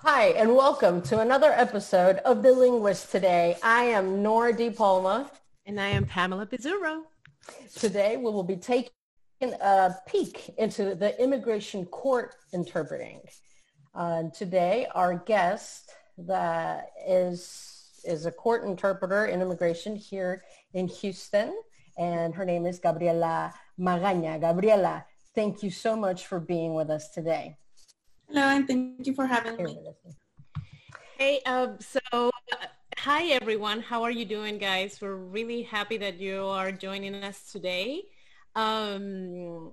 Hi, and welcome to another episode of The Linguist Today. I am Nora De Palma. And I am Pamela Pizzurro. Today we will be taking a peek into the immigration court interpreting. Uh, today our guest that is, is a court interpreter in immigration here in Houston, and her name is Gabriela Magaña. Gabriela, thank you so much for being with us today. Hello, and thank you for having me. Hey, um, so hi everyone. How are you doing, guys? We're really happy that you are joining us today. Um,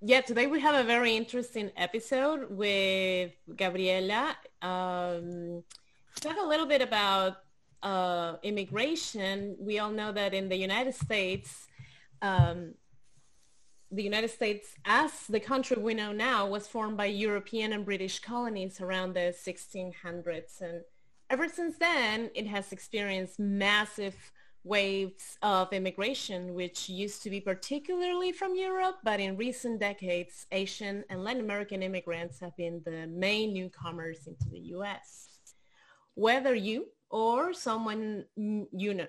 yeah, today we have a very interesting episode with Gabriela. Um, talk a little bit about uh, immigration. We all know that in the United States, um, the United States as the country we know now was formed by European and British colonies around the 1600s. And ever since then, it has experienced massive waves of immigration, which used to be particularly from Europe, but in recent decades, Asian and Latin American immigrants have been the main newcomers into the U.S. Whether you or someone you know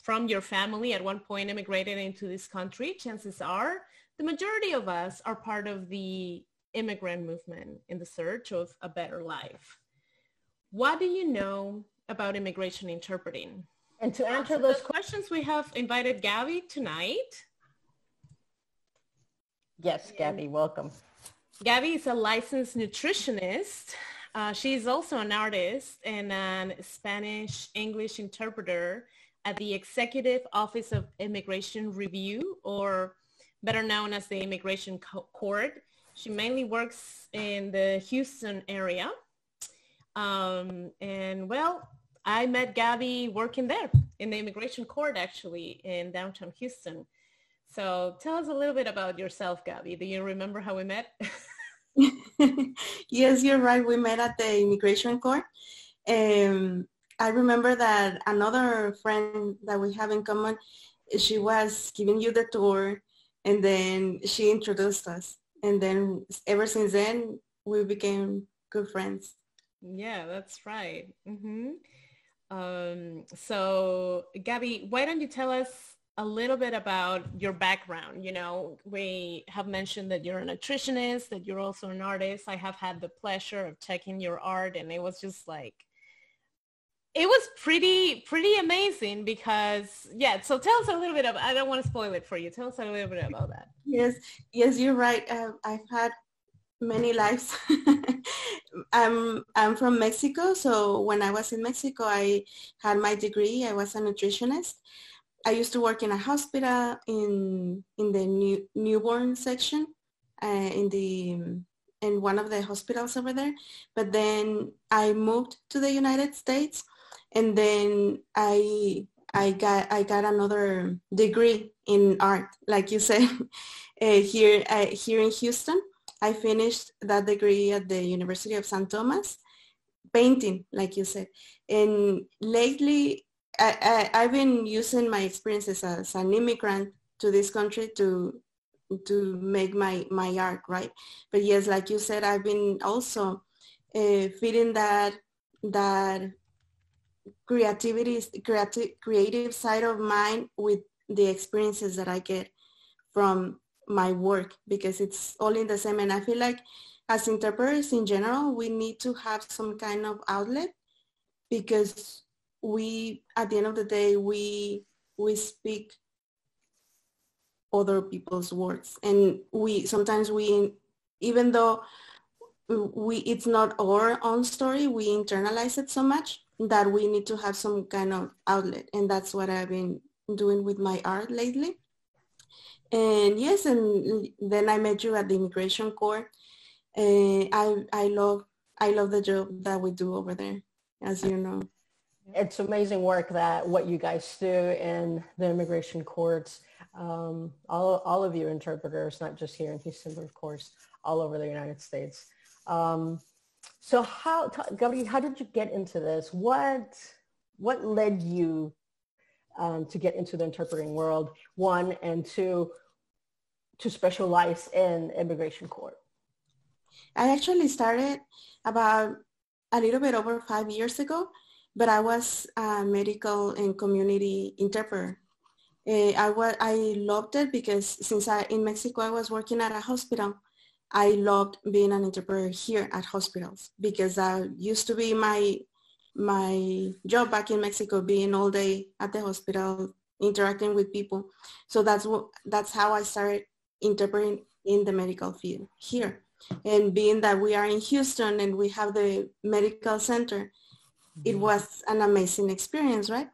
from your family at one point immigrated into this country, chances are the majority of us are part of the immigrant movement in the search of a better life. What do you know about immigration interpreting? And to answer those questions, we have invited Gabby tonight. Yes, Gabby, welcome. Gabby is a licensed nutritionist. Uh, she is also an artist and an Spanish English interpreter at the Executive Office of Immigration Review or better known as the Immigration Court. She mainly works in the Houston area. Um, and well, I met Gabby working there in the Immigration Court actually in downtown Houston. So tell us a little bit about yourself, Gabby. Do you remember how we met? yes, you're right. We met at the Immigration Court. Um, I remember that another friend that we have in common, she was giving you the tour and then she introduced us. And then ever since then we became good friends. Yeah that's right. Mm-hmm. um, so gabby why don't you tell us a little bit about your background? You know we have mentioned that you're a nutritionist that you're also an artist. I have had the pleasure of checking your art and it was just like it was pretty pretty amazing because yeah so tell us a little bit of i don't want to spoil it for you. Tell us a little bit about that. Yes yes you're right. Uh, i've had many lives. I'm i'm from mexico so when i was in mexico i had my degree. I was a nutritionist. I used to work in a hospital in in the new, newborn section uh, in the in one of the hospitals over there. But then i moved to the united states and then I I got I got another degree in art, like you said, uh, here uh, here in Houston. I finished that degree at the University of St. Thomas, painting, like you said. And lately, I, I, have been using my experiences as an immigrant to this country to to make my my art, right? But yes, like you said, I've been also uh, feeding that that creativity, creative, creative side of mine with the experiences that I get from my work because it's all in the same. And I feel like as interpreters in general, we need to have some kind of outlet because we, at the end of the day, we, we speak other people's words. And we, sometimes we, even though we, it's not our own story, we internalize it so much that we need to have some kind of outlet. And that's what I've been doing with my art lately. And yes, and then I met you at the immigration court. And I, I love, I love the job that we do over there, as you know. It's amazing work that what you guys do in the immigration courts. Um, all, all of you interpreters, not just here in Houston, but of course, all over the United States. Um, so how, Gabriel, how did you get into this? What, what led you um, to get into the interpreting world, one, and two, to specialize in immigration court? I actually started about a little bit over five years ago, but I was a medical and community interpreter. Uh, I was I loved it because since I in Mexico I was working at a hospital, I loved being an interpreter here at hospitals because I used to be my my job back in Mexico being all day at the hospital interacting with people. So that's what that's how I started interpreting in the medical field here. And being that we are in Houston and we have the medical center, it mm-hmm. was an amazing experience, right?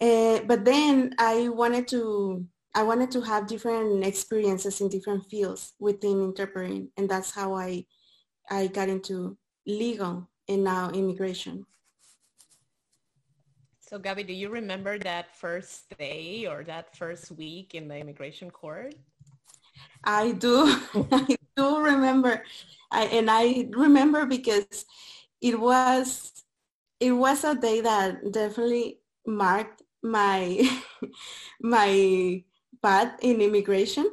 Uh, but then I wanted to I wanted to have different experiences in different fields within interpreting, and that's how I I got into legal and now immigration. So Gabby, do you remember that first day or that first week in the immigration court? I do. I do remember. I, and I remember because it was it was a day that definitely marked my my path in immigration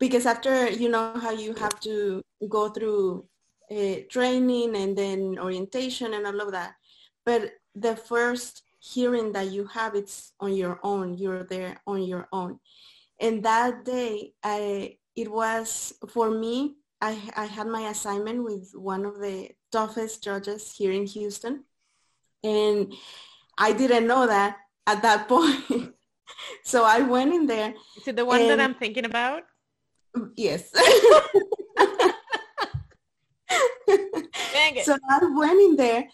because after you know how you have to go through uh, training and then orientation and all of that. But the first hearing that you have it's on your own. You're there on your own. And that day i it was for me i i had my assignment with one of the toughest judges here in houston. And i didn't know that at that point so i went in there is it the one and, that i'm thinking about yes so i went in there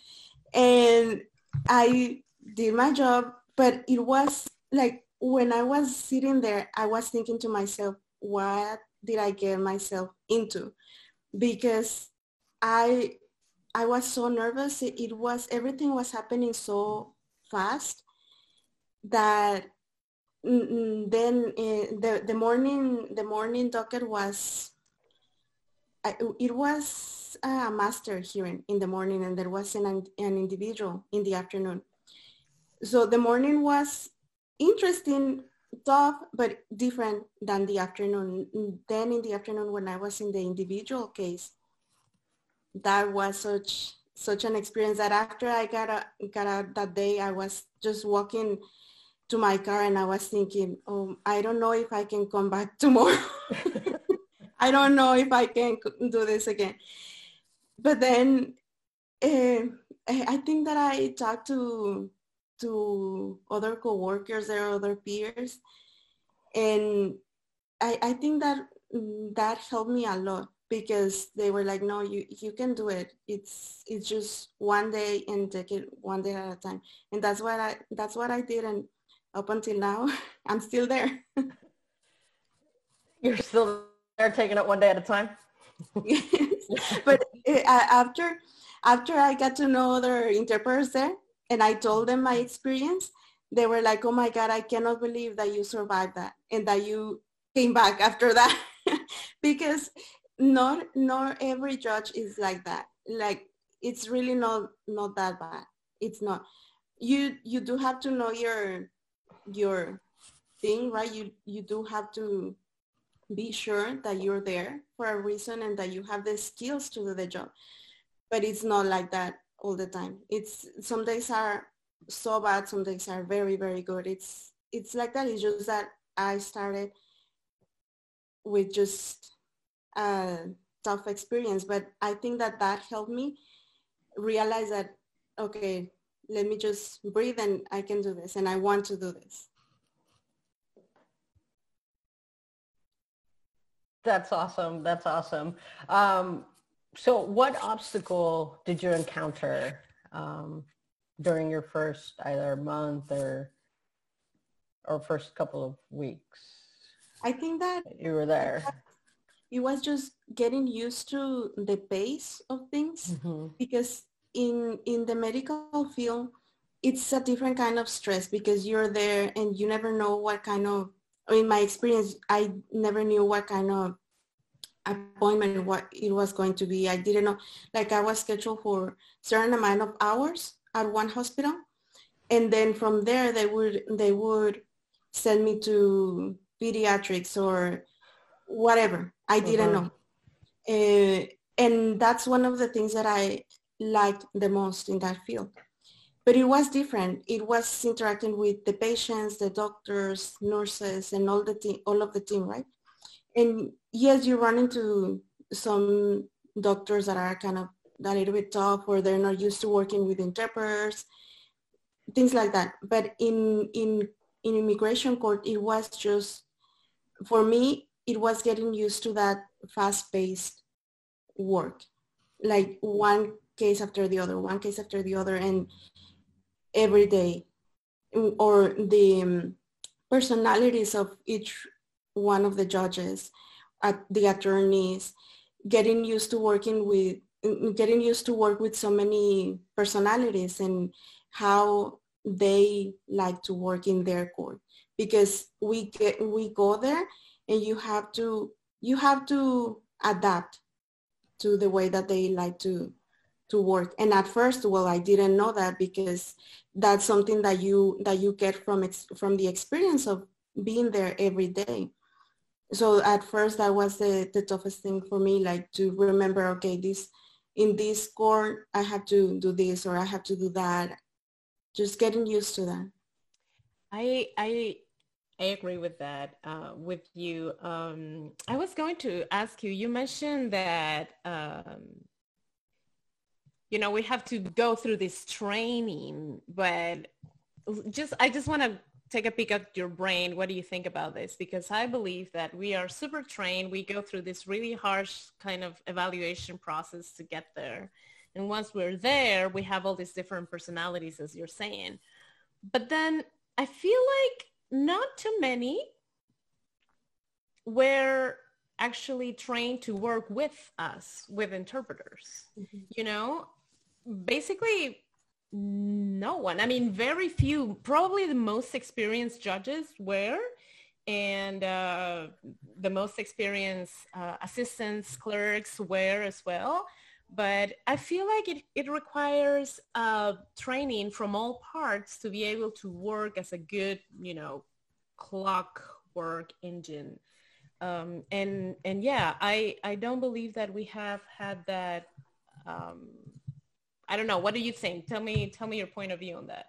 and i did my job, but it was like when I was sitting there, I was thinking to myself, what did I get myself into? Because I I was so nervous. It, it was everything was happening so fast that then uh, the the morning the morning docket was it was a master hearing in the morning and there was an, an individual in the afternoon so the morning was interesting, tough, but different than the afternoon. Then in the afternoon when I was in the individual case, that was such such an experience that after I got got out that day, I was just walking to my car and I was thinking, oh, I don't know if I can come back tomorrow. I don't know if I can do this again. But then uh, I think that I talked to to other coworkers or other peers. And I, I think that mm, that helped me a lot because they were like, no, you, you can do it. It's, it's just one day and take it one day at a time. And that's what I, that's what I did. And up until now, I'm still there. You're still there taking it one day at a time? yes. But uh, after, after I got to know other interpreters there, and I told them my experience, they were like, oh my God, I cannot believe that you survived that and that you came back after that. because not not every judge is like that. Like it's really not not that bad. It's not. You you do have to know your your thing, right? You you do have to be sure that you're there for a reason and that you have the skills to do the job. But it's not like that all the time. It's some days are so bad, some days are very, very good. It's it's like that. It's just that I started with just a tough experience, but I think that that helped me realize that okay, let me just breathe and I can do this and I want to do this. That's awesome. That's awesome. Um, so what obstacle did you encounter um, during your first either month or or first couple of weeks? I think that you were there. It was just getting used to the pace of things mm-hmm. because in in the medical field it's a different kind of stress because you're there and you never know what kind of in my experience I never knew what kind of appointment what it was going to be. I didn't know, like I was scheduled for certain amount of hours at one hospital. And then from there they would, they would send me to pediatrics or whatever. I didn't mm-hmm. know. Uh, and that's one of the things that I, liked the most in that field. But it was different. It was interacting with the patients, the doctors, nurses, and all the team, all of the team, right? And yes, you run into some doctors that are kind of a little bit tough or they're not used to working with interpreters, things like that. But in in in immigration court, it was just for me, it was getting used to that fast-paced work, like one case after the other, one case after the other, and every day, or the um, personalities of each one of the judges, uh, the attorneys, getting used to working with, getting used to work with so many personalities and how they like to work in their court. Because we get we go there and you have to you have to adapt to the way that they like to to work. And at first well i didn't know that because that's something that you that you get from ex, from the experience of being there every day. So at first that was the, the toughest thing for me like to remember okay this in this court i have to do this or i have to do that. Just getting used to that. I i I agree with that uh, with you. Um, I was going to ask you, you mentioned that, um, you know, we have to go through this training, but just, I just want to take a peek at your brain. What do you think about this? Because I believe that we are super trained. We go through this really harsh kind of evaluation process to get there. And once we're there, we have all these different personalities, as you're saying. But then I feel like not too many were actually trained to work with us, with interpreters. Mm-hmm. You know, basically no one. I mean, very few, probably the most experienced judges were, and uh, the most experienced uh, assistants, clerks were as well but I feel like it, it requires uh, training from all parts to be able to work as a good, you know, clockwork engine. Um, and and yeah, I I don't believe that we have had that. Um, I don't know. What do you think? Tell me tell me your point of view on that.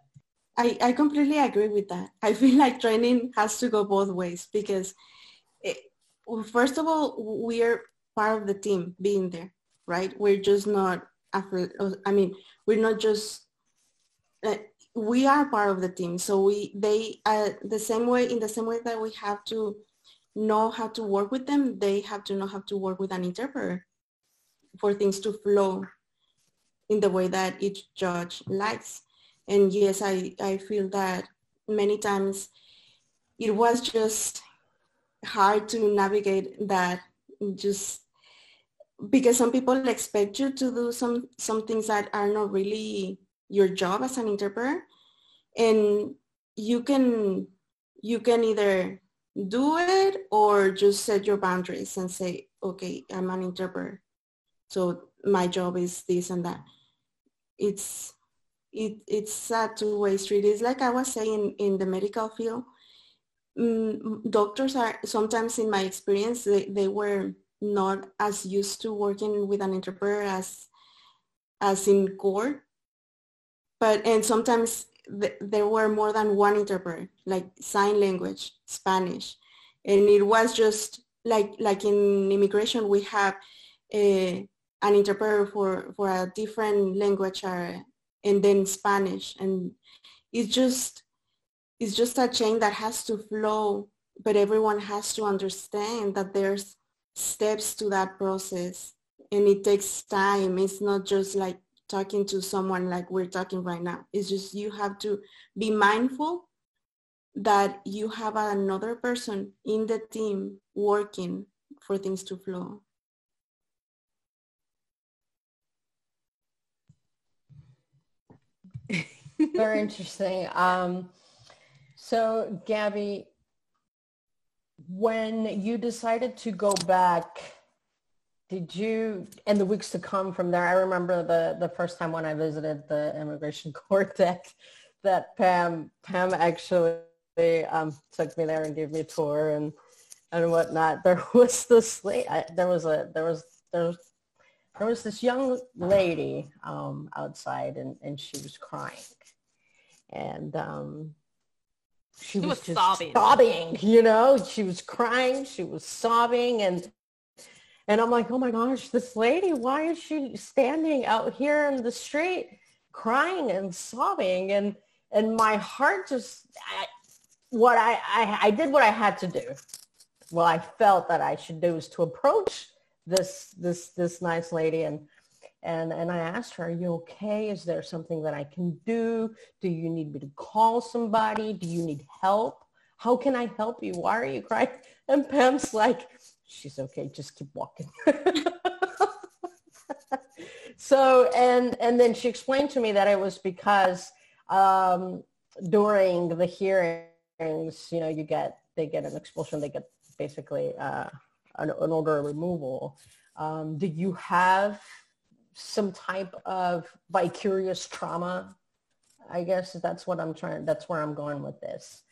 I, I completely agree with that. I feel like training has to go both ways because, it, first of all, we are part of the team being there right? We're just not I mean, we're not just, uh, we are part of the team. So we, they, uh, the same way, in the same way that we have to know how to work with them, they have to know how to work with an interpreter for things to flow in the way that each judge likes. And yes, I, I feel that many times it was just hard to navigate that just because some people expect you to do some some things that are not really your job as an interpreter and you can you can either do it or just set your boundaries and say okay i'm an interpreter so my job is this and that it's it, it's a two-way street it's like i was saying in the medical field mm, doctors are sometimes in my experience they, they were not as used to working with an interpreter as as in court. But and sometimes th- there were more than one interpreter like sign language spanish. And it was just like like in immigration we have a, an interpreter for for a different language or, and then spanish and it's just it's just a chain that has to flow but everyone has to understand that there's steps to that process and it takes time. It's not just like talking to someone like we're talking right now. It's just you have to be mindful that you have another person in the team working for things to flow. Very interesting. Um, so Gabby, when you decided to go back, did you, and the weeks to come from there, I remember the, the first time when I visited the immigration court that, that Pam, Pam actually um, took me there and gave me a tour and, and whatnot. There was this, there was a, there was, there was, there was this young lady um, outside and, and she was crying. And um, she, she was, was, just sobbing. sobbing, you know, she was crying, she was sobbing and and I'm like, oh my gosh, this lady, why is she standing out here in the street crying and sobbing? And and my heart just, I, what I, I, I did what I had to do. Well, I felt that I should do was to approach this this this nice lady and and and I asked her, "Are you okay? Is there something that I can do? Do you need me to call somebody? Do you need help? How can I help you? Why are you crying?" And Pam's like, "She's okay. Just keep walking." so and and then she explained to me that it was because um, during the hearings, you know, you get they get an expulsion, they get basically uh, an, an, order of removal. Um, did you have some type of vicarious trauma? I guess that's what I'm trying. That's where I'm going with this.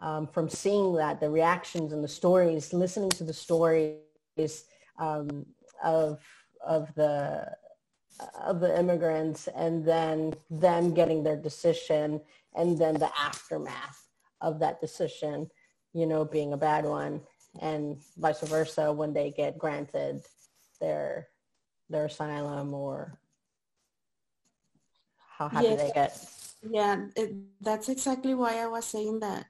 Um, from seeing that, the reactions and the stories, listening to the stories um, of of the of the immigrants and then them getting their decision and then the aftermath of that decision, you know, being a bad one and vice versa when they get granted their their asylum or how happy yes. they get. Yeah, it, that's exactly why I was saying that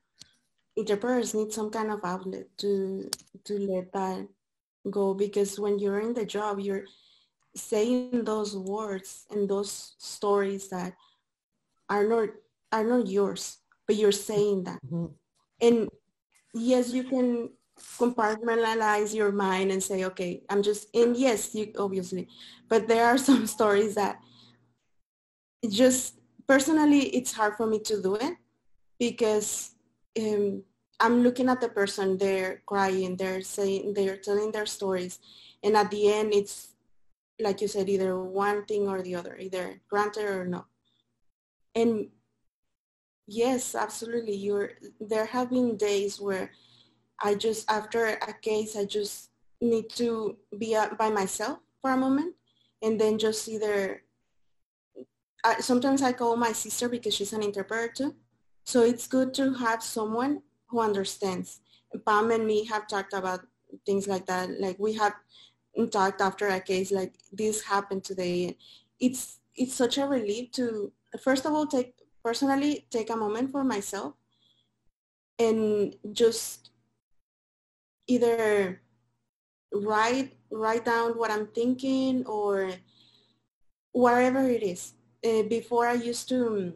interpreters need some kind of outlet to to let that go because when you're in the job, you're saying those words and those stories that are not are not yours, but you're saying that. Mm-hmm. And yes, you can compartmentalize your mind and say, okay, I'm just, and yes, you obviously, but there are some stories that just personally, it's hard for me to do it because um, I'm looking at the person, they're crying, they're saying, they're telling their stories. And at the end, it's like you said, either one thing or the other, either granted or no. And yes, absolutely. You're, there have been days where I just, after a case, I just need to be by myself for a moment and then just either, I, sometimes I call my sister because she's an interpreter too. So it's good to have someone who understands. Pam and me have talked about things like that. Like we have talked after a case like this happened today. It's it's such a relief to first of all take personally take a moment for myself and just either write write down what I'm thinking or whatever it is. Uh, before I used to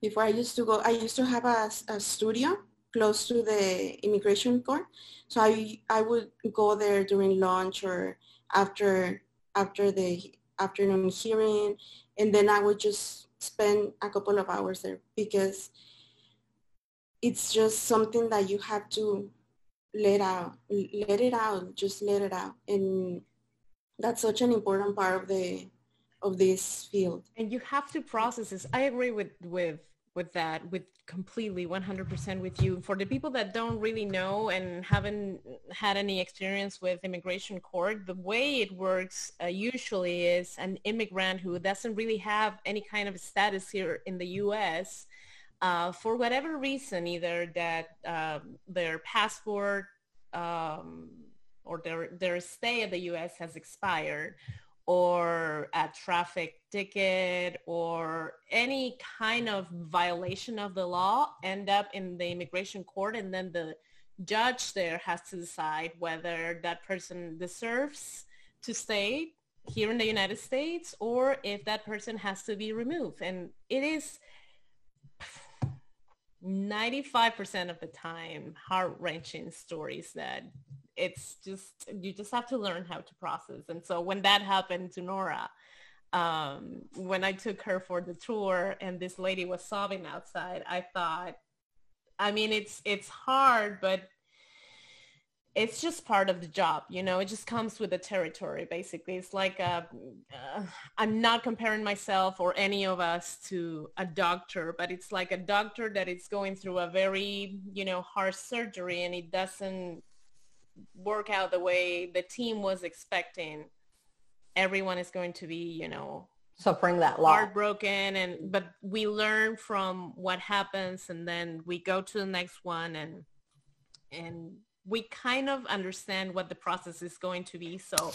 before I used to go I used to have a, a studio close to the immigration court. So I I would go there during lunch or after after the afternoon hearing, and then I would just spend a couple of hours there because it's just something that you have to let out, let it out, just let it out, and that's such an important part of the of this field. And you have to process this. I agree with with with that with completely 100% with you for the people that don't really know and haven't had any experience with immigration court the way it works uh, usually is an immigrant who doesn't really have any kind of status here in the us uh, for whatever reason either that uh, their passport um, or their, their stay at the us has expired or a traffic ticket or any kind of violation of the law end up in the immigration court and then the judge there has to decide whether that person deserves to stay here in the United States or if that person has to be removed. And it is 95% of the time heart-wrenching stories that it's just you just have to learn how to process. And so when that happened to nora um, when i took her for the tour and this lady was sobbing outside i thought i mean it's it's hard but it's just part of the job you know? It just comes with the territory basically. It's like a, uh, i'm not comparing myself or any of us to a doctor but it's like a doctor that is going through a very you know hard surgery and it doesn't work out the way the team was expecting. Everyone is going to be, you know, suffering that loss. Heartbroken and but we learn from what happens and then we go to the next one and and we kind of understand what the process is going to be. So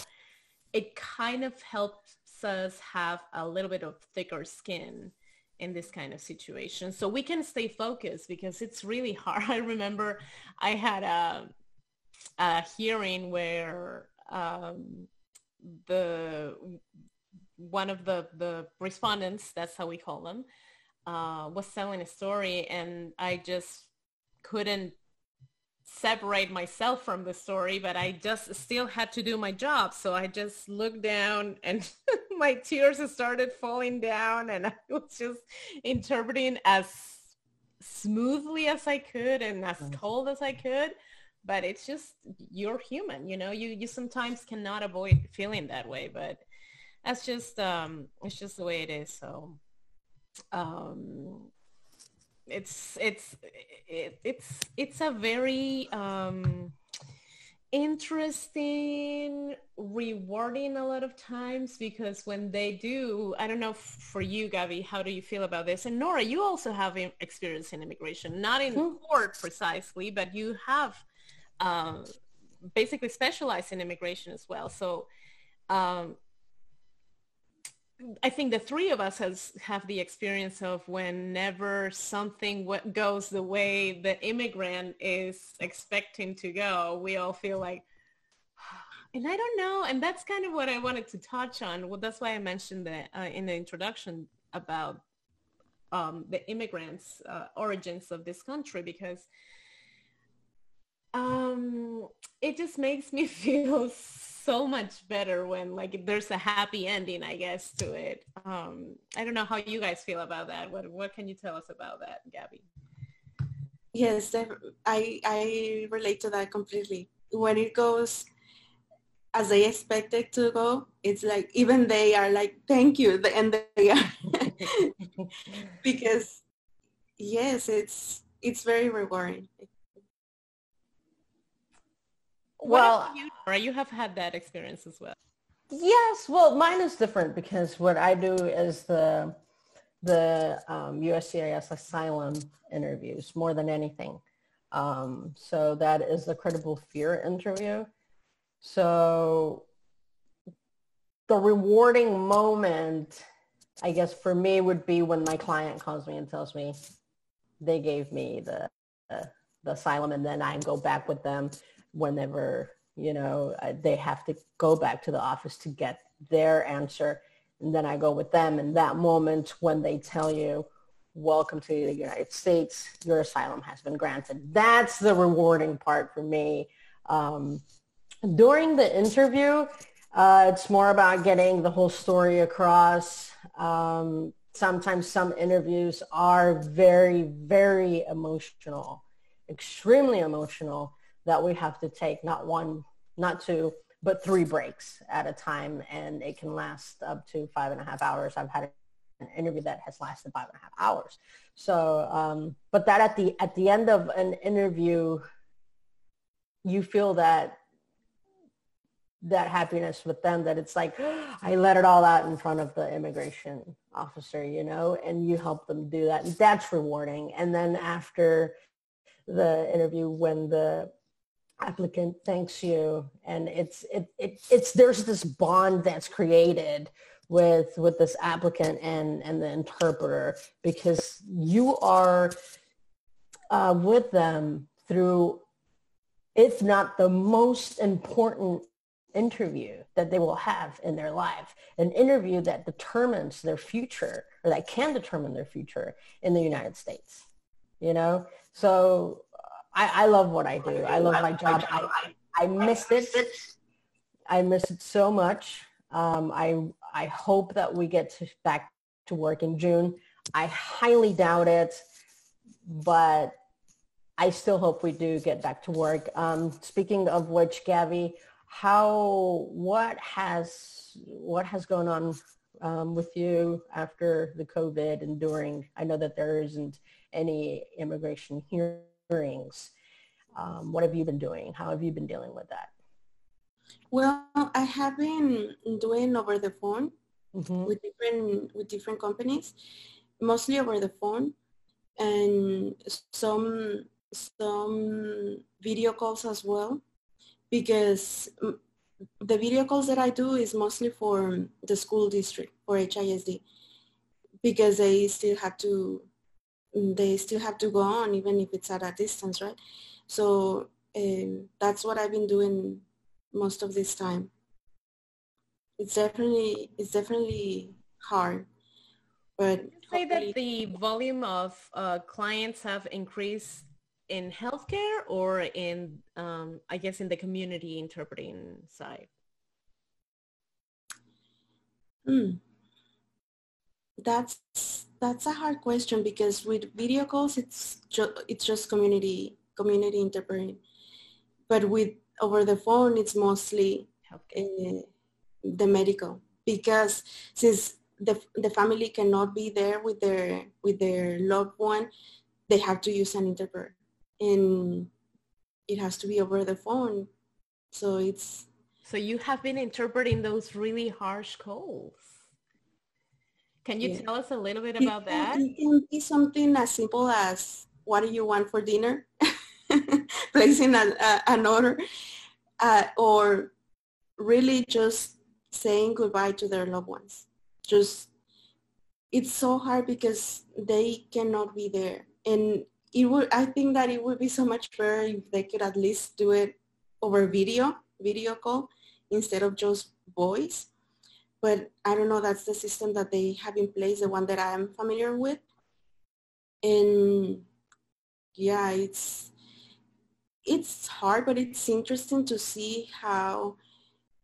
it kind of helps us have a little bit of thicker skin in this kind of situation so we can stay focused because it's really hard i remember i had a, a hearing where um, the one of the the respondents that's how we call them uh, was telling a story and i just couldn't separate myself from the story, but I just still had to do my job. So I just looked down and my tears started falling down and I was just interpreting as smoothly as I could and as cold as I could. But it's just, you're human, you know, you, you sometimes cannot avoid feeling that way, but that's just, um, it's just the way it is. So, um, it's it's it's it's a very um, interesting, rewarding a lot of times because when they do, I don't know for you, Gabby, how do you feel about this? And Nora, you also have experience in immigration, not in mm-hmm. court precisely, but you have um, basically specialized in immigration as well. So um, I think the three of us has have the experience of whenever something w- goes the way the immigrant is expecting to go, we all feel like, and I don't know, and that's kind of what I wanted to touch on. Well, that's why I mentioned that uh, in the introduction about um, the immigrants' uh, origins of this country because um, it just makes me feel so much better when like there's a happy ending, I guess, to it. Um, I don't know how you guys feel about that. What what can you tell us about that, Gabby? Yes, I I relate to that completely. When it goes as they expect it to go, it's like even they are like, thank you, and they are because yes, it's it's very rewarding well, you, you have had that experience as well. Yes, well, mine is different because what I do is the the um, USCIS asylum interviews more than anything. Um, so that is the credible fear interview. So the rewarding moment, I guess for me would be when my client calls me and tells me they gave me the, uh, the asylum and then I go back with them whenever you know they have to go back to the office to get their answer. And then i go with them in that moment when they tell you welcome to the united states. Your asylum has been granted. That's the rewarding part for me. Um, during the interview uh, it's more about getting the whole story across. Um, sometimes some interviews are very very emotional extremely emotional that we have to take not one, not two, but three breaks at a time. And it can last up to five and a half hours. I've had an interview that has lasted five and a half hours. So, um, but that at the, at the end of an interview, you feel that that happiness with them that it's like I let it all out in front of the immigration officer, you know, and you help them do that. That's rewarding. And then after the interview when the applicant thanks you. And it's it, it it's there's this bond that's created with with this applicant and and the interpreter because you are uh, with them through if not the most important interview that they will have in their life an interview that determines their future or that can determine their future in the united states you know? So I, I love what I do. I love my job. I, I missed it. I miss it so much. Um, I I hope that we get to, back to work in June. I highly doubt it, but I still hope we do get back to work. Um, speaking of which, Gabby, how what has what has gone on um, with you after the COVID and during? I know that there isn't any immigration here hearings. Um, what have you been doing? How have you been dealing with that? Well, I have been doing over the phone Mhm. with different with different companies, mostly over the phone, and some some video calls as well, because the video calls that I do is mostly for the school district for HISD, because they still have to they still have to go on even if it's at a distance, right? So um, that's what I've been doing most of this time. It's definitely it's definitely hard, but say that the volume of uh, clients have increased in healthcare or in, um, I guess, in the community interpreting side? Hmm. That's that's a hard question because with video calls it's ju- it's just community community interpreting, but with over the phone it's mostly uh, the medical because since the the family cannot be there with their with their loved one, they have to use an interpreter, and it has to be over the phone. So it's So you have been interpreting those really harsh calls. Can you Yeah. tell us a little bit It about can- that? It can be something as simple as what do you want for dinner? Placing a, a, an order uh, or really just saying goodbye to their loved ones. Just, it's so hard because they cannot be there. And it would, I think that it would be so much better if they could at least do it over video, video call, instead of just voice but I don't know, that's the system that they have in place, the one that I'm familiar with. And yeah, it's, it's hard, but it's interesting to see how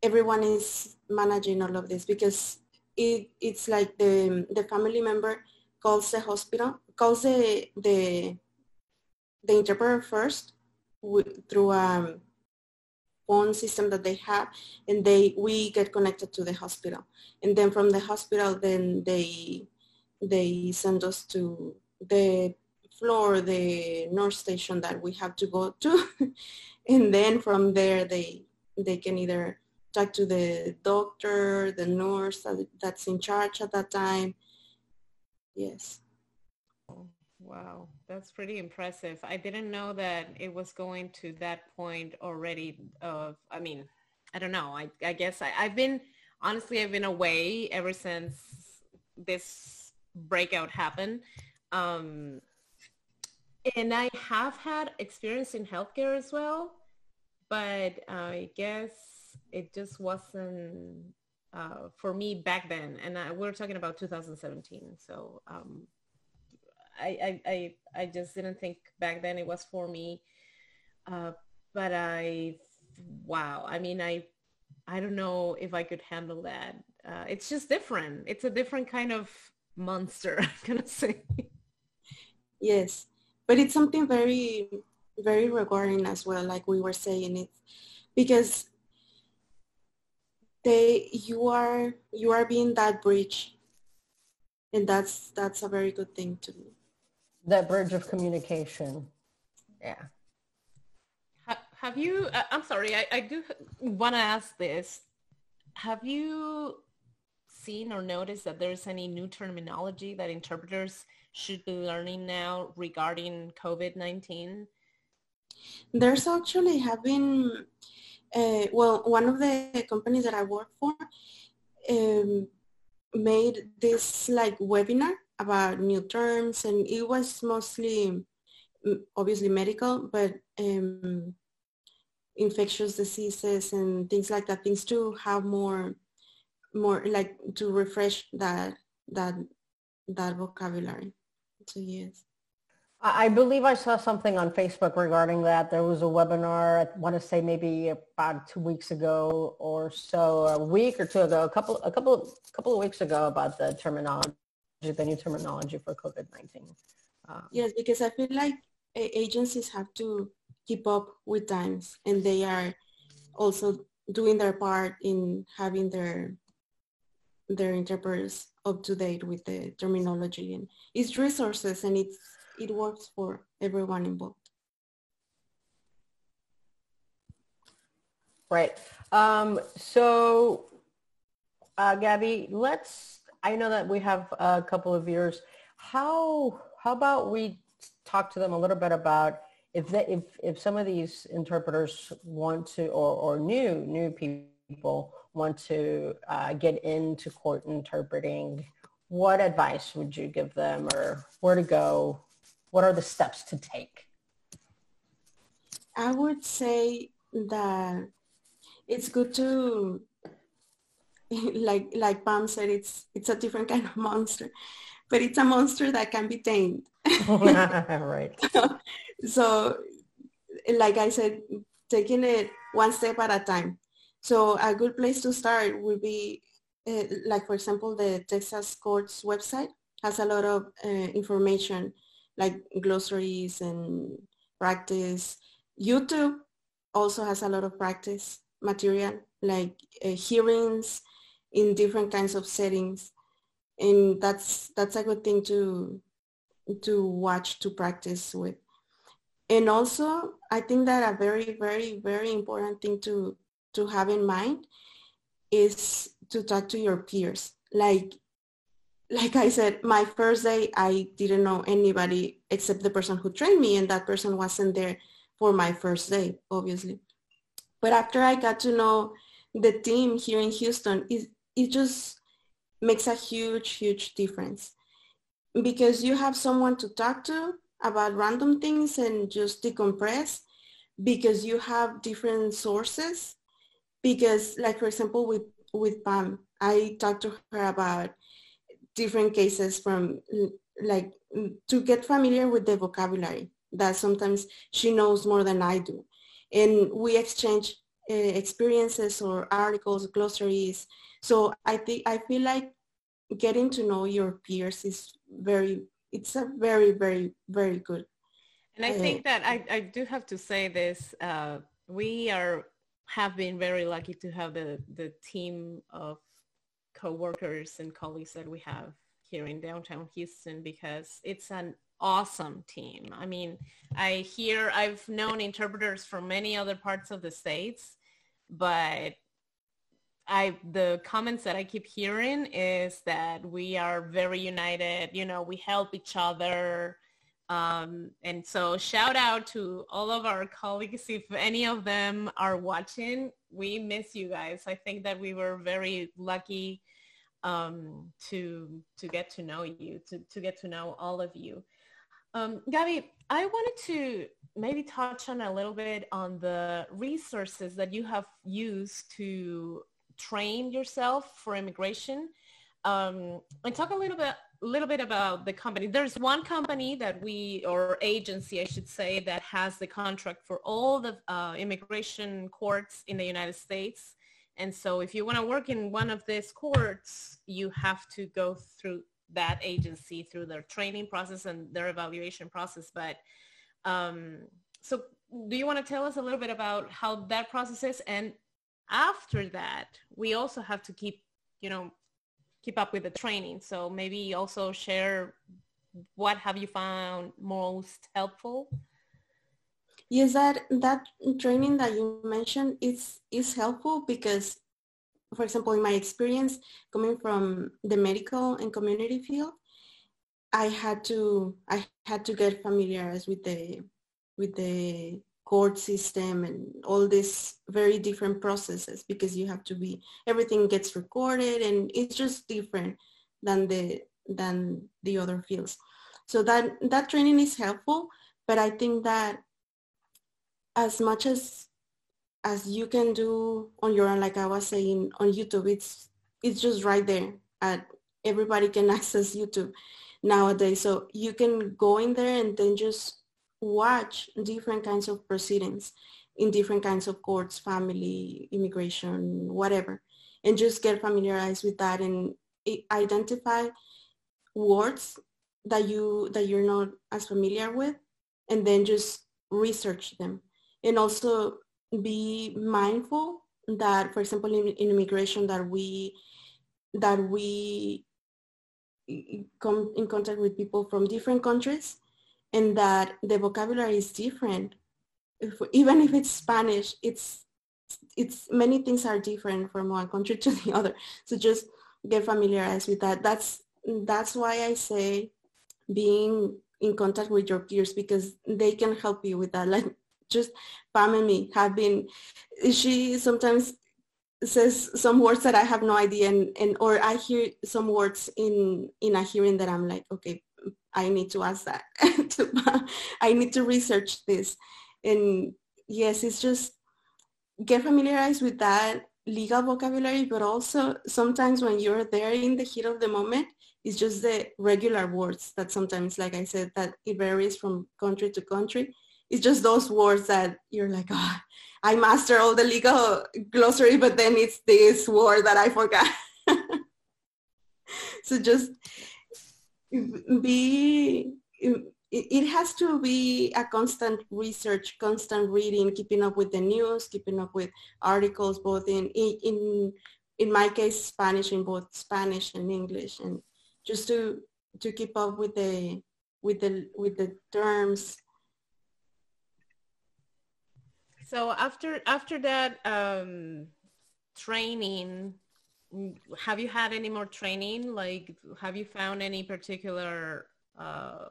everyone is managing all of this because it, it's like the, the family member calls the hospital, calls the, the, the interpreter first through a phone system that they have and they we get connected to the hospital. And then from the hospital then they they send us to the floor the nurse station that we have to go to. And then from there they they can either talk to the doctor the nurse that's in charge at that time. Yes. Oh, wow, that's pretty impressive. I didn't know that it was going to that point already of, I mean, I don't know. I, I guess I, I've been, honestly, I've been away ever since this breakout happened. Um, and I have had experience in healthcare as well, but I guess it just wasn't uh, for me back then. And I, we're talking about 2017. So um, I, I, I, I just didn't think back then it was for me. Uh, but I, wow. I mean, I, I don't know if I could handle that. Uh, it's just different. It's a different kind of monster, I'm going to say. Yes, but it's something very, very rewarding as well, like we were saying it, because they, you are, you are being that bridge, and that's that's a very good thing to do. That bridge of communication. Yeah. Have you, uh, I'm sorry, I, I do want to ask this. Have you seen or noticed that there's any new terminology that interpreters should be learning now regarding COVID-19? There's actually have been, uh, well, one of the companies that I work for um, made this like webinar about new terms and it was mostly mm, obviously medical, but um, infectious diseases and things like that, things to have more, more like to refresh that, that, that vocabulary. So yes. I I believe I saw something on Facebook regarding that. There was a webinar, I want to say maybe about two weeks ago or so, a week or two ago, a couple, a couple, a couple of weeks ago about the terminology, the new terminology for COVID-19. Um, Yes, because I feel like agencies have to keep up with times and they are also doing their part in having their their interpreters up to date with the terminology and it's resources and it's it works for everyone involved. Right. Um, so, uh, Gabby, let's, I know that we have a couple of viewers. How, how about we talk to them a little bit about if they, if, if some of these interpreters want to, or, or new, new people want to uh, get into court interpreting, what advice would you give them or where to go? What are the steps to take? I would say that it's good to like like Pam said, it's it's a different kind of monster, but it's a monster that can be tamed. right. So, so, like I said, taking it one step at a time. So a good place to start would be, uh, like for example, the Texas Courts website has a lot of uh, information like glossaries and practice. YouTube also has a lot of practice material like uh, hearings in different kinds of settings. And that's that's a good thing to to watch to practice with. And also i think that a very very very important thing to to have in mind is to talk to your peers. Like like i said my first day i didn't know anybody except the person who trained me and that person wasn't there for my first day obviously. But after i got to know the team here in houston it, it just makes a huge huge difference. Because you have someone to talk to about random things and just decompress because you have different sources. Because like for example with with pam i talked to her about different cases from like to get familiar with the vocabulary that sometimes she knows more than i do. And we exchange uh, experiences or articles glossaries so i think i feel like getting to know your peers is very it's a very very very good and i think that i, I do have to say this uh, we are have been very lucky to have the the team of co-workers and colleagues that we have here in downtown houston because it's an awesome team. I mean i hear i've known interpreters from many other parts of the states but I the comments that I keep hearing is that we are very united. You know, we help each other. Um, and so shout out to all of our colleagues. If any of them are watching, we miss you guys. I think that we were very lucky um, to to get to know you, to, to get to know all of you. Um, Gabby, I wanted to maybe touch on a little bit on the resources that you have used to train yourself for immigration. Um, and talk a little bit little bit about the company. There's one company that we, or agency, I should say, that has the contract for all the uh, immigration courts in the United States. And so if you want to work in one of these courts, you have to go through that agency through their training process and their evaluation process. But um, so do you want to tell us a little bit about how that process is and after that, we also have to keep, you know, keep up with the training. So maybe also share what have you found most helpful? Yes, that that training that you mentioned is is helpful because, for example, in my experience coming from the medical and community field, I had to I had to get familiar with the with the court system and all these very different processes because you have to be everything gets recorded and it's just different than the than the other fields. So that that training is helpful but i think that as much as as you can do on your own like i was saying on youtube it's it's just right there at everybody can access youtube nowadays. So you can go in there and then just watch different kinds of proceedings in different kinds of courts, family, immigration, whatever, and just get familiarized with that and identify words that you that you're not as familiar with, and then just research them, and also be mindful that, for example, in, in immigration, that we that we come in contact with people from different countries and that the vocabulary is different. If, even if it's Spanish, it's it's many things are different from one country to the other. So just get familiarized with that. That's that's why I say being in contact with your peers because they can help you with that. Like just Pam and me have been, she sometimes says some words that I have no idea and, and or I hear some words in, in a hearing that I'm like, okay, I need to ask that. I need to research this. And yes, it's just get familiarized with that legal vocabulary, but also sometimes when you're there in the heat of the moment, it's just the regular words that sometimes, like I said, that it varies from country to country. It's just those words that you're like, oh, I master all the legal glossary, but then it's this word that I forgot. so just be it has to be a constant research, constant reading, keeping up with the news, keeping up with articles, both in, in, in my case, Spanish, in both Spanish and English, and just to, to keep up with the, with the, with the terms. So after, after that um, training, have you had any more training? Like, have you found any particular uh,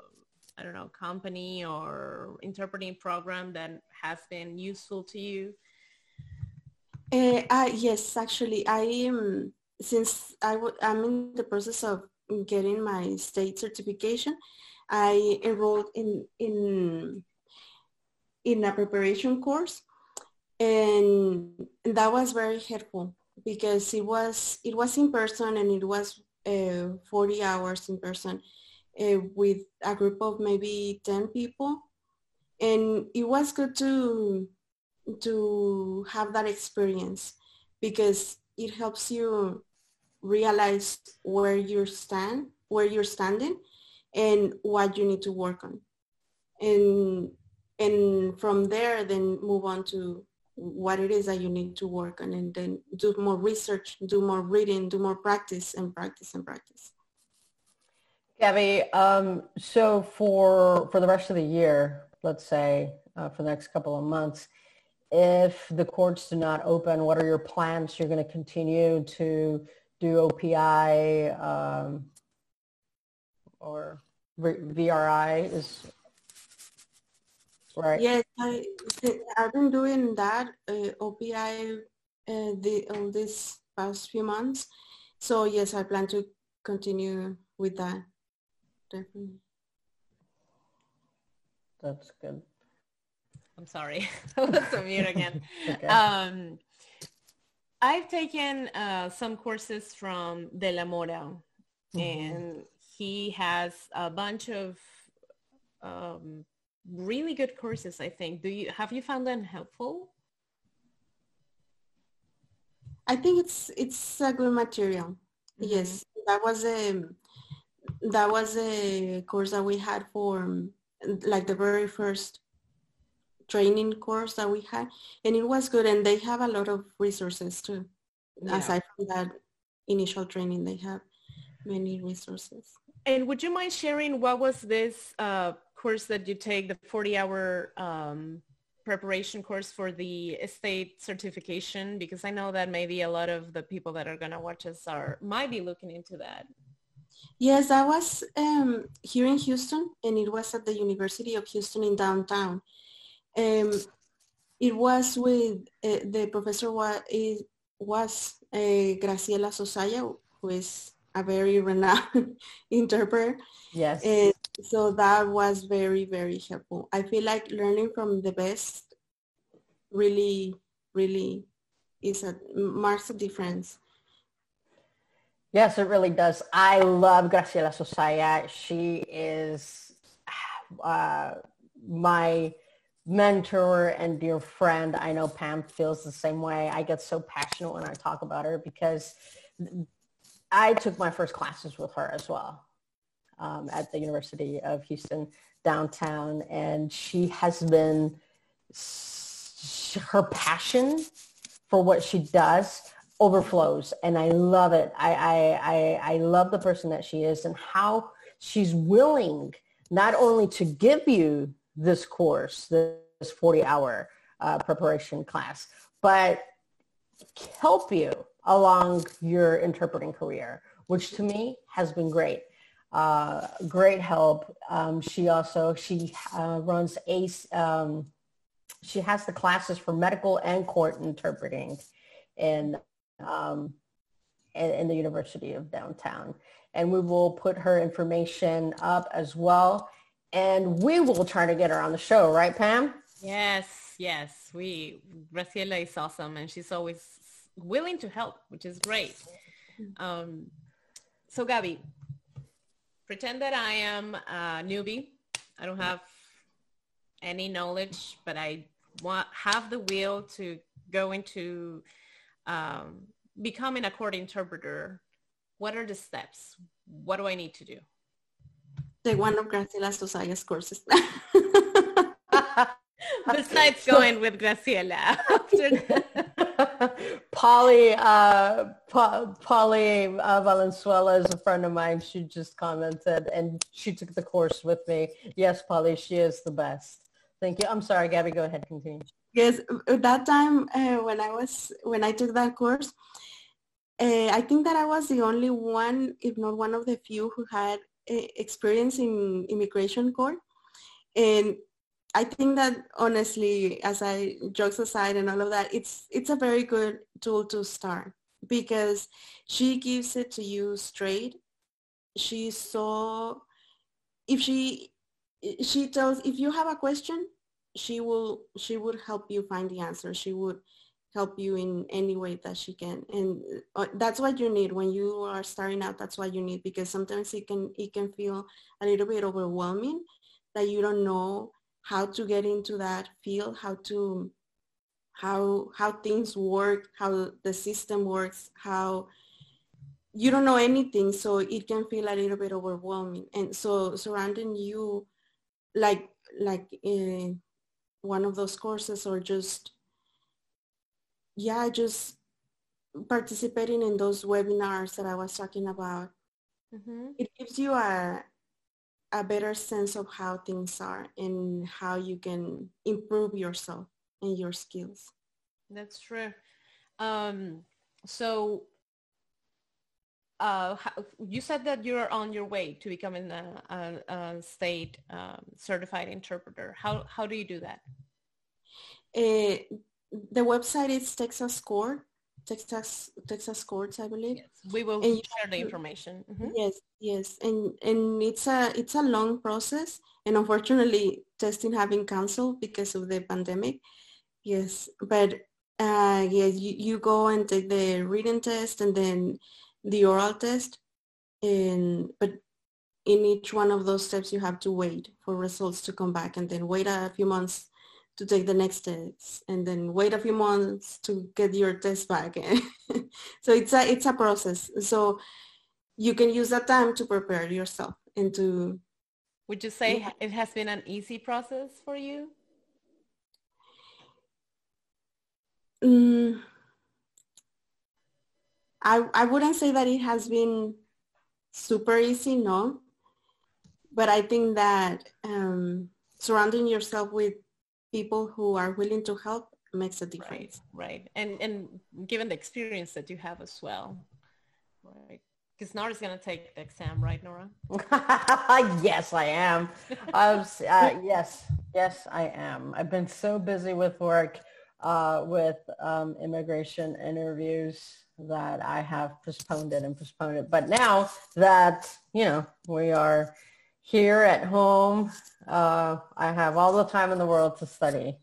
I don't know, company or interpreting program that has been useful to you? Uh, uh, yes, actually, I am, since i w- I'm in the process of getting my state certification, I enrolled in, in, in a preparation course and that was very helpful because it was, it was in person and it was uh, 40 hours in person uh, with a group of maybe 10 people. And it was good to, to have that experience because it helps you realize where you stand, where you're standing and what you need to work on. And, and from there, then move on to what it is that you need to work on and then do more research, do more reading, do more practice and practice and practice. Gabby, um, so for for the rest of the year, let's say uh, for the next couple of months, if the courts do not open, what are your plans? You're going to continue to do OPI um, or VRI is right? Yes, I, I've been doing that uh, OPI uh, the, uh, this past few months. So yes, I plan to continue with that definitely. That's good. I'm sorry. I was on mute again. okay. um, I've taken uh, some courses from De La Mora mm-hmm. and he has a bunch of um, really good courses, I think. Do you have you found them helpful? I think it's it's a good material. Mm-hmm. Yes, that was a um, that was a course that we had for like the very first training course that we had and it was good and they have a lot of resources too yeah. aside from that initial training they have many resources and would you mind sharing what was this uh, course that you take the 40 hour um, preparation course for the estate certification because i know that maybe a lot of the people that are going to watch us are might be looking into that Yes, I was um, here in Houston, and it was at the University of Houston in downtown. Um, it was with uh, the professor was, it was uh, Graciela Sosaya, who is a very renowned interpreter. Yes. And so that was very, very helpful. I feel like learning from the best really, really is a marks a difference Yes, it really does. I love Graciela Sosaya. She is uh, my mentor and dear friend. I know Pam feels the same way. I get so passionate when I talk about her because I took my first classes with her as well um, at the University of Houston downtown. And she has been, her passion for what she does overflows and I love it. I, I, I, I love the person that she is and how she's willing not only to give you this course, this 40 hour uh, preparation class, but help you along your interpreting career, which to me has been great. Uh, great help. Um, she also, she uh, runs ACE, um, she has the classes for medical and court interpreting in, um, in, in the University of Downtown. And we will put her information up as well. And we will try to get her on the show, right, Pam? Yes, yes. We Graciela is awesome and she's always willing to help, which is great. Um, so Gabby, pretend that I am a newbie. I don't have any knowledge, but I want have the will to go into um, becoming a court interpreter. What are the steps? What do I need to do? Take one of Graciela Sosaya's courses. Besides going with Graciela. Polly, uh, pa- Polly uh, Valenzuela is a friend of mine. She just commented and she took the course with me. Yes, Polly, she is the best. Thank you. I'm sorry, Gabby, go ahead, continue. Yes, at that time uh, when I was, when I took that course, uh, I think that I was the only one, if not one of the few who had uh, experience in immigration court. And I think that honestly, as I jokes aside and all of that, it's it's a very good tool to start because she gives it to you straight. She's so if she she tells if you have a question, she will she would help you find the answer. She would help you in any way that she can and uh, that's what you need when you are starting out that's what you need because sometimes it can it can feel a little bit overwhelming that you don't know how to get into that field, how to how how things work, how the system works, how you don't know anything, so it can feel a little bit overwhelming. And so surrounding you, like like in one of those courses, or just yeah, just participating in those webinars that I was talking about, mm-hmm. it gives you a a better sense of how things are and how you can improve yourself and your skills. That's true. Um, so uh, you said that you're on your way to becoming a, a, a state um, certified interpreter. How, how do you do that? Uh, the website is Texas Court Texas Texas courts, I believe. Yes, we will and share the information. Mm-hmm. Yes, yes, and and it's a it's a long process, and unfortunately, testing have been canceled because of the pandemic. Yes, but uh, yes, you, you go and take the reading test and then the oral test, and but in each one of those steps, you have to wait for results to come back, and then wait a few months to take the next test and then wait a few months to get your test back. so it's a, it's a process. So you can use that time to prepare yourself and to. Would you say yeah. it has been an easy process for you? Mm, I, I wouldn't say that it has been super easy, no. But I think that um, surrounding yourself with people who are willing to help makes a difference. Right, right. And and given the experience that you have as well, right? Because Nora's going to take the exam, right, Nora? yes, I am. uh, yes, yes, I am. I've been so busy with work, uh, with um, immigration interviews that I have postponed it and postponed it. But now that, you know, we are here at home. Uh, I have all the time in the world to study.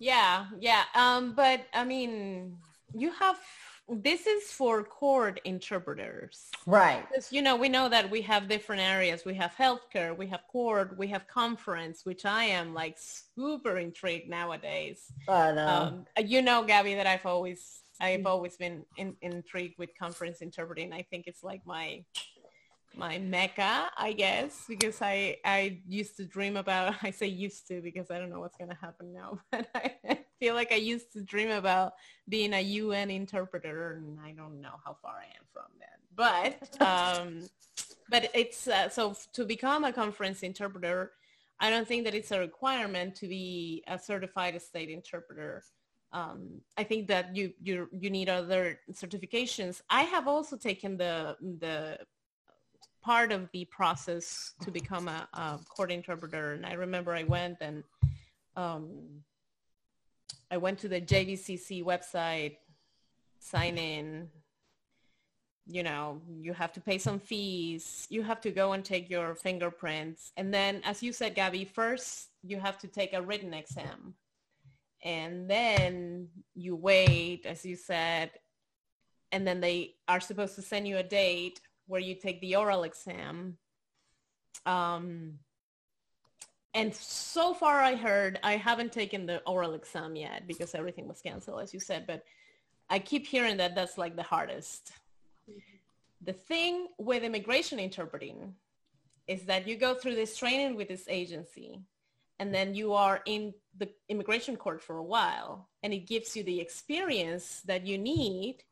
Yeah, yeah. Um, but I mean, you have this is for court interpreters. Right. Because, you know, we know that we have different areas. We have healthcare, we have court, we have conference, which I am like super intrigued nowadays. I know. Um, you know, Gabby, that I've always, I've always been in, intrigued with conference interpreting. I think it's like my my mecca, I guess, because I I used to dream about. I say used to because I don't know what's gonna happen now, but I feel like I used to dream about being a UN interpreter, and I don't know how far I am from that. But um, but it's uh, so to become a conference interpreter, I don't think that it's a requirement to be a certified state interpreter. um, I think that you you you need other certifications. I have also taken the the part of the process to become a, a court interpreter, and I remember I went and um, I went to the JBCC website, sign in. You know, you have to pay some fees. You have to go and take your fingerprints, and then, as you said, Gabby, first you have to take a written exam and then you wait, as you said, and then they are supposed to send you a date where you take the oral exam. Um, and so far I heard, I haven't taken the oral exam yet because everything was canceled, as you said, but I keep hearing that that's like the hardest. The thing with immigration interpreting is that you go through this training with this agency and then you are in the immigration court for a while and it gives you the experience that you need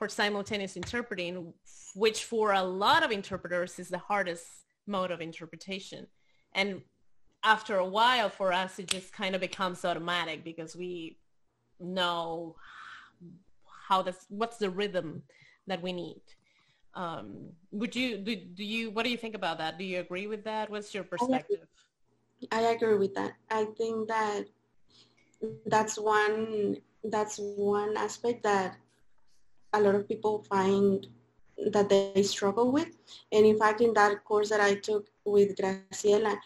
for simultaneous interpreting which for a lot of interpreters is the hardest mode of interpretation. And after a while for us it just kind of becomes automatic because we know how this what's the rhythm that we need. Um, would you do, do you what do you think about that? Do you agree with that? What's your perspective? I agree with that. I think that that's one that's one aspect that a lot of people find that they struggle with. And in fact, in that course that I took with Graciela,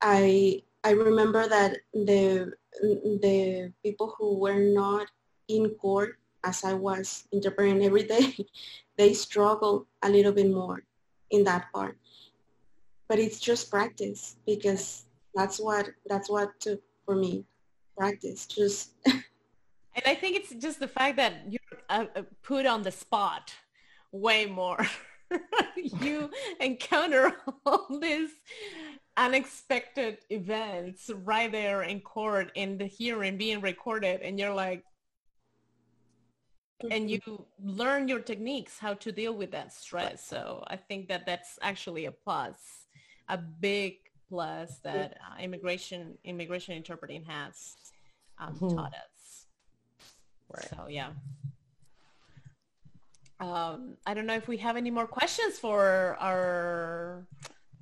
I I remember that the the people who were not in court as I was interpreting every day, they struggle a little bit more in that part. But it's just practice because that's what that's what took for me practice just and i think it's just the fact that you're uh, uh put on the spot way more you encounter all these unexpected events right there in court in the hearing being recorded and you're like and you learn your techniques how to deal with that stress so i think that that's actually a plus a big plus that uh, immigration immigration interpreting has um, mm-hmm. taught us. Right. So yeah. Um, I don't know if we have any more questions for our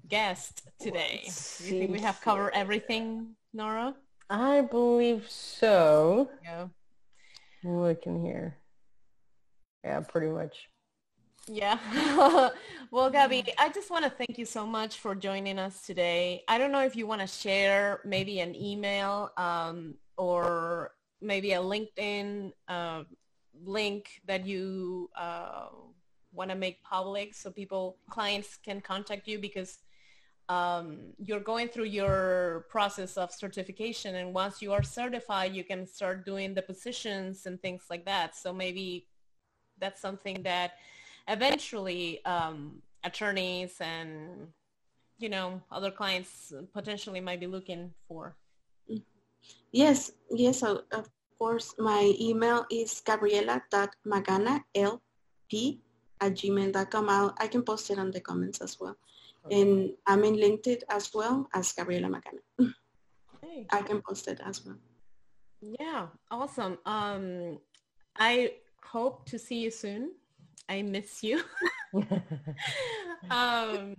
guest today. Do you think we have covered everything, Nora? I believe so. Yeah. Looking here. Yeah, pretty much. Yeah. well, Gabby, I just want to thank you so much for joining us today. I don't know if you want to share maybe an email um, or maybe a LinkedIn uh, link that you uh, want to make public so people, clients can contact you because um, you're going through your process of certification and once you are certified, you can start doing the positions and things like that. So maybe that's something that eventually um, attorneys and you know other clients potentially might be looking for yes yes of course my email is gabriela.magana lp at gmail.com I'll, i can post it on the comments as well okay. and i'm in linkedin as well as gabriela magana hey. i can post it as well yeah awesome um i hope to see you soon I miss you. um,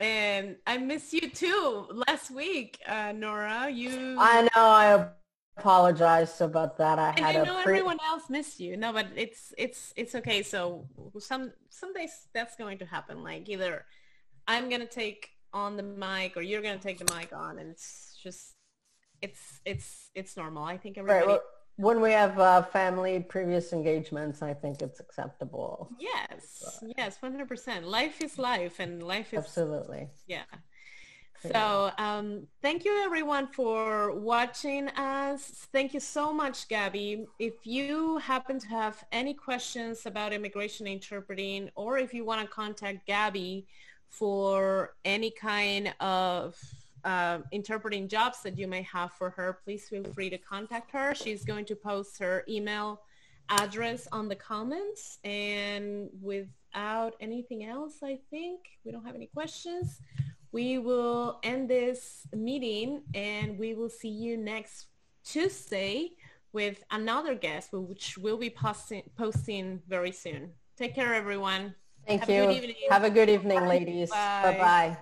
and I miss you too. Last week, uh, Nora, you. I know. I apologize about that. I and had. I know pre- everyone else missed you. No, but it's it's it's okay. So some some days that's going to happen. Like either I'm gonna take on the mic or you're gonna take the mic on, and it's just it's it's it's normal. I think everybody. Right, well, when we have uh, family previous engagements, I think it's acceptable. Yes, but, yes, 100%. Life is life and life is... Absolutely. Yeah. So um, thank you everyone for watching us. Thank you so much, Gabby. If you happen to have any questions about immigration interpreting or if you want to contact Gabby for any kind of uh, interpreting jobs that you may have for her, please feel free to contact her. She's going to post her email address on the comments. And without anything else, I think we don't have any questions. We will end this meeting and we will see you next Tuesday with another guest, which will be posting, posting very soon. Take care, everyone. Thank Have you. Have a good evening, ladies. Bye-bye.